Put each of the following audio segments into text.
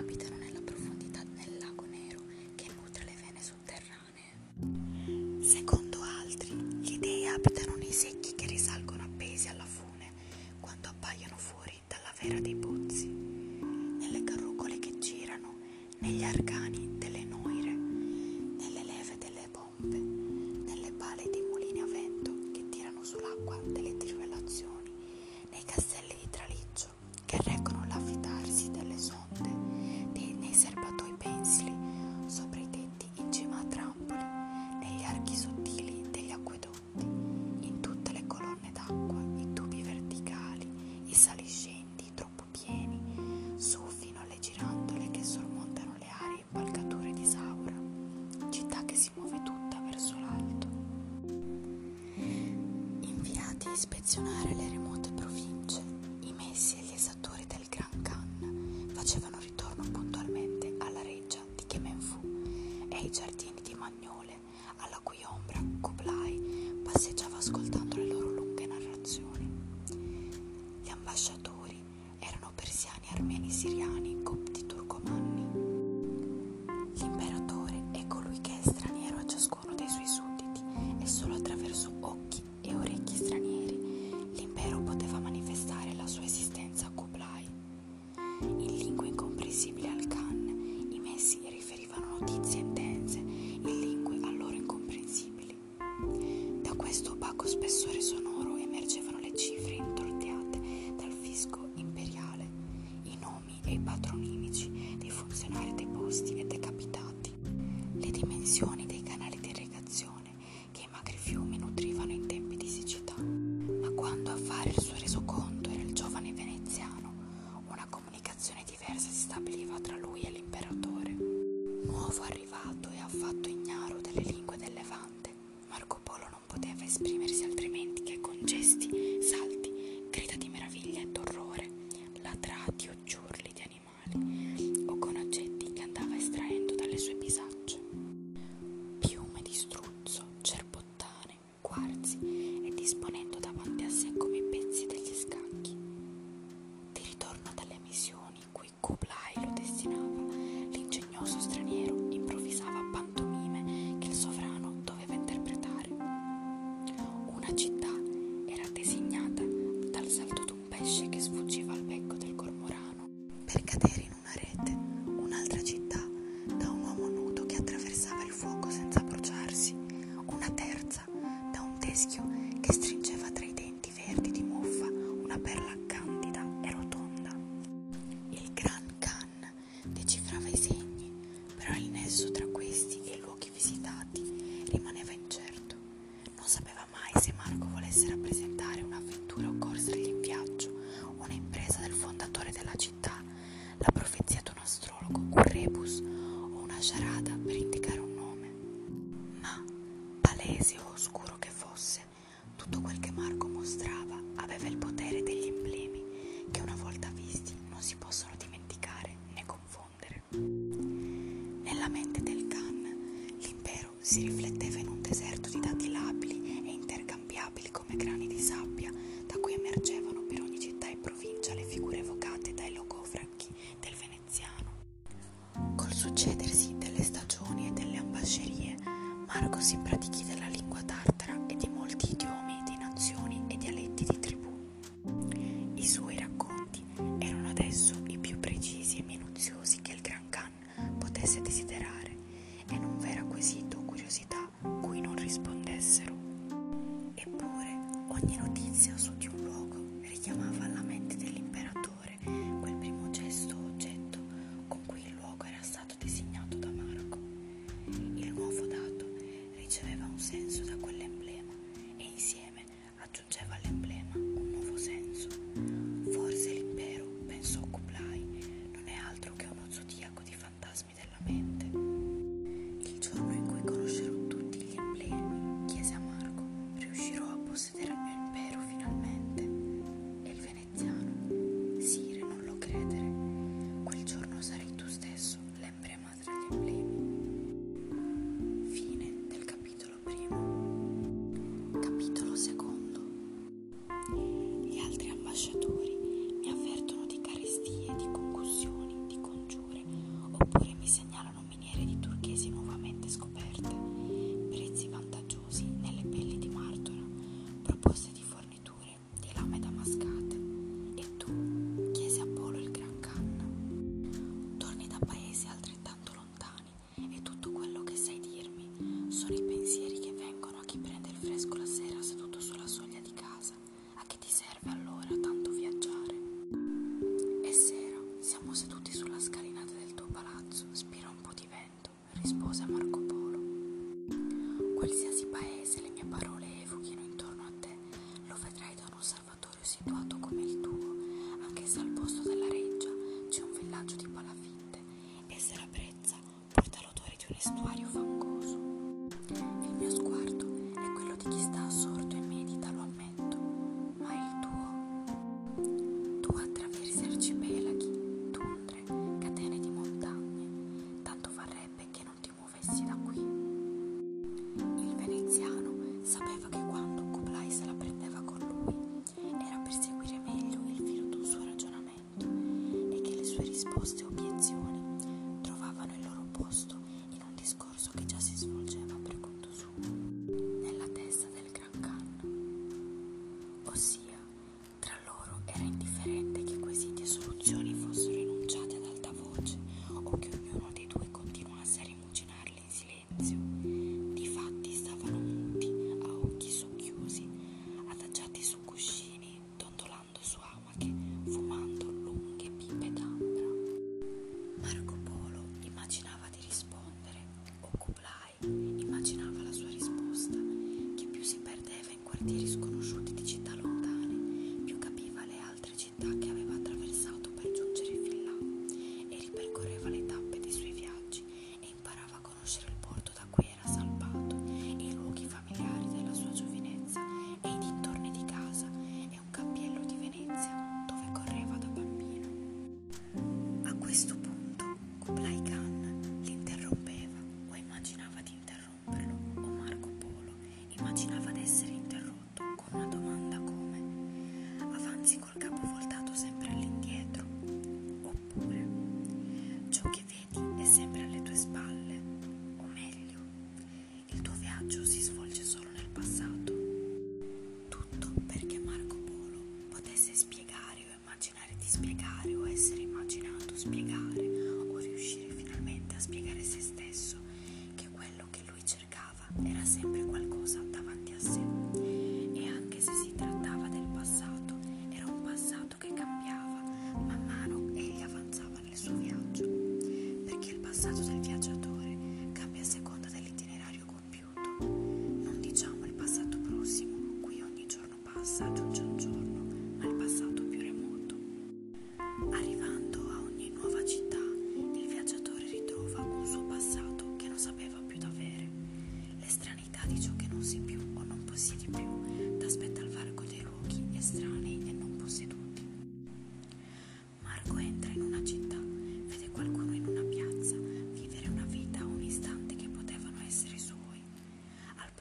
abitano relazionare. diversa si stabiliva tra lui e l'imperatore. Nuovo arrivato e affatto ignaro delle lingue del Levante, Marco Polo non poteva esprimersi al shake his enesio oscuro che fosse, tutto quel che Marco mostrava aveva il potere degli emblemi che una volta visti non si possono dimenticare né confondere. Nella mente del Khan l'impero si riflette stesso i più precisi e minuziosi che il Gran Khan potesse desiderare. conocerme.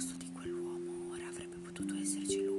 Posto di quell'uomo ora avrebbe potuto esserci lui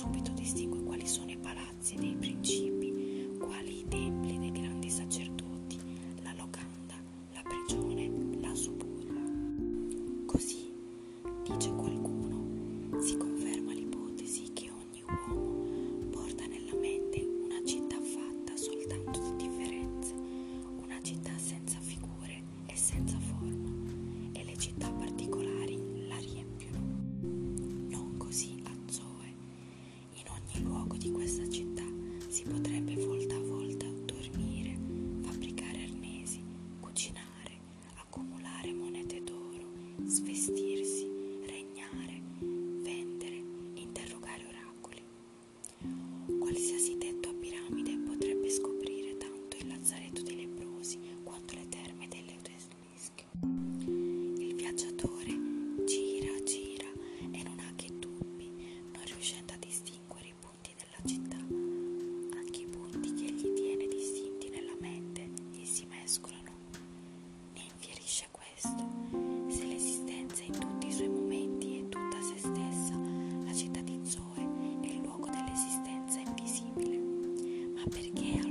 subito distingue quali sono i a bit of kale.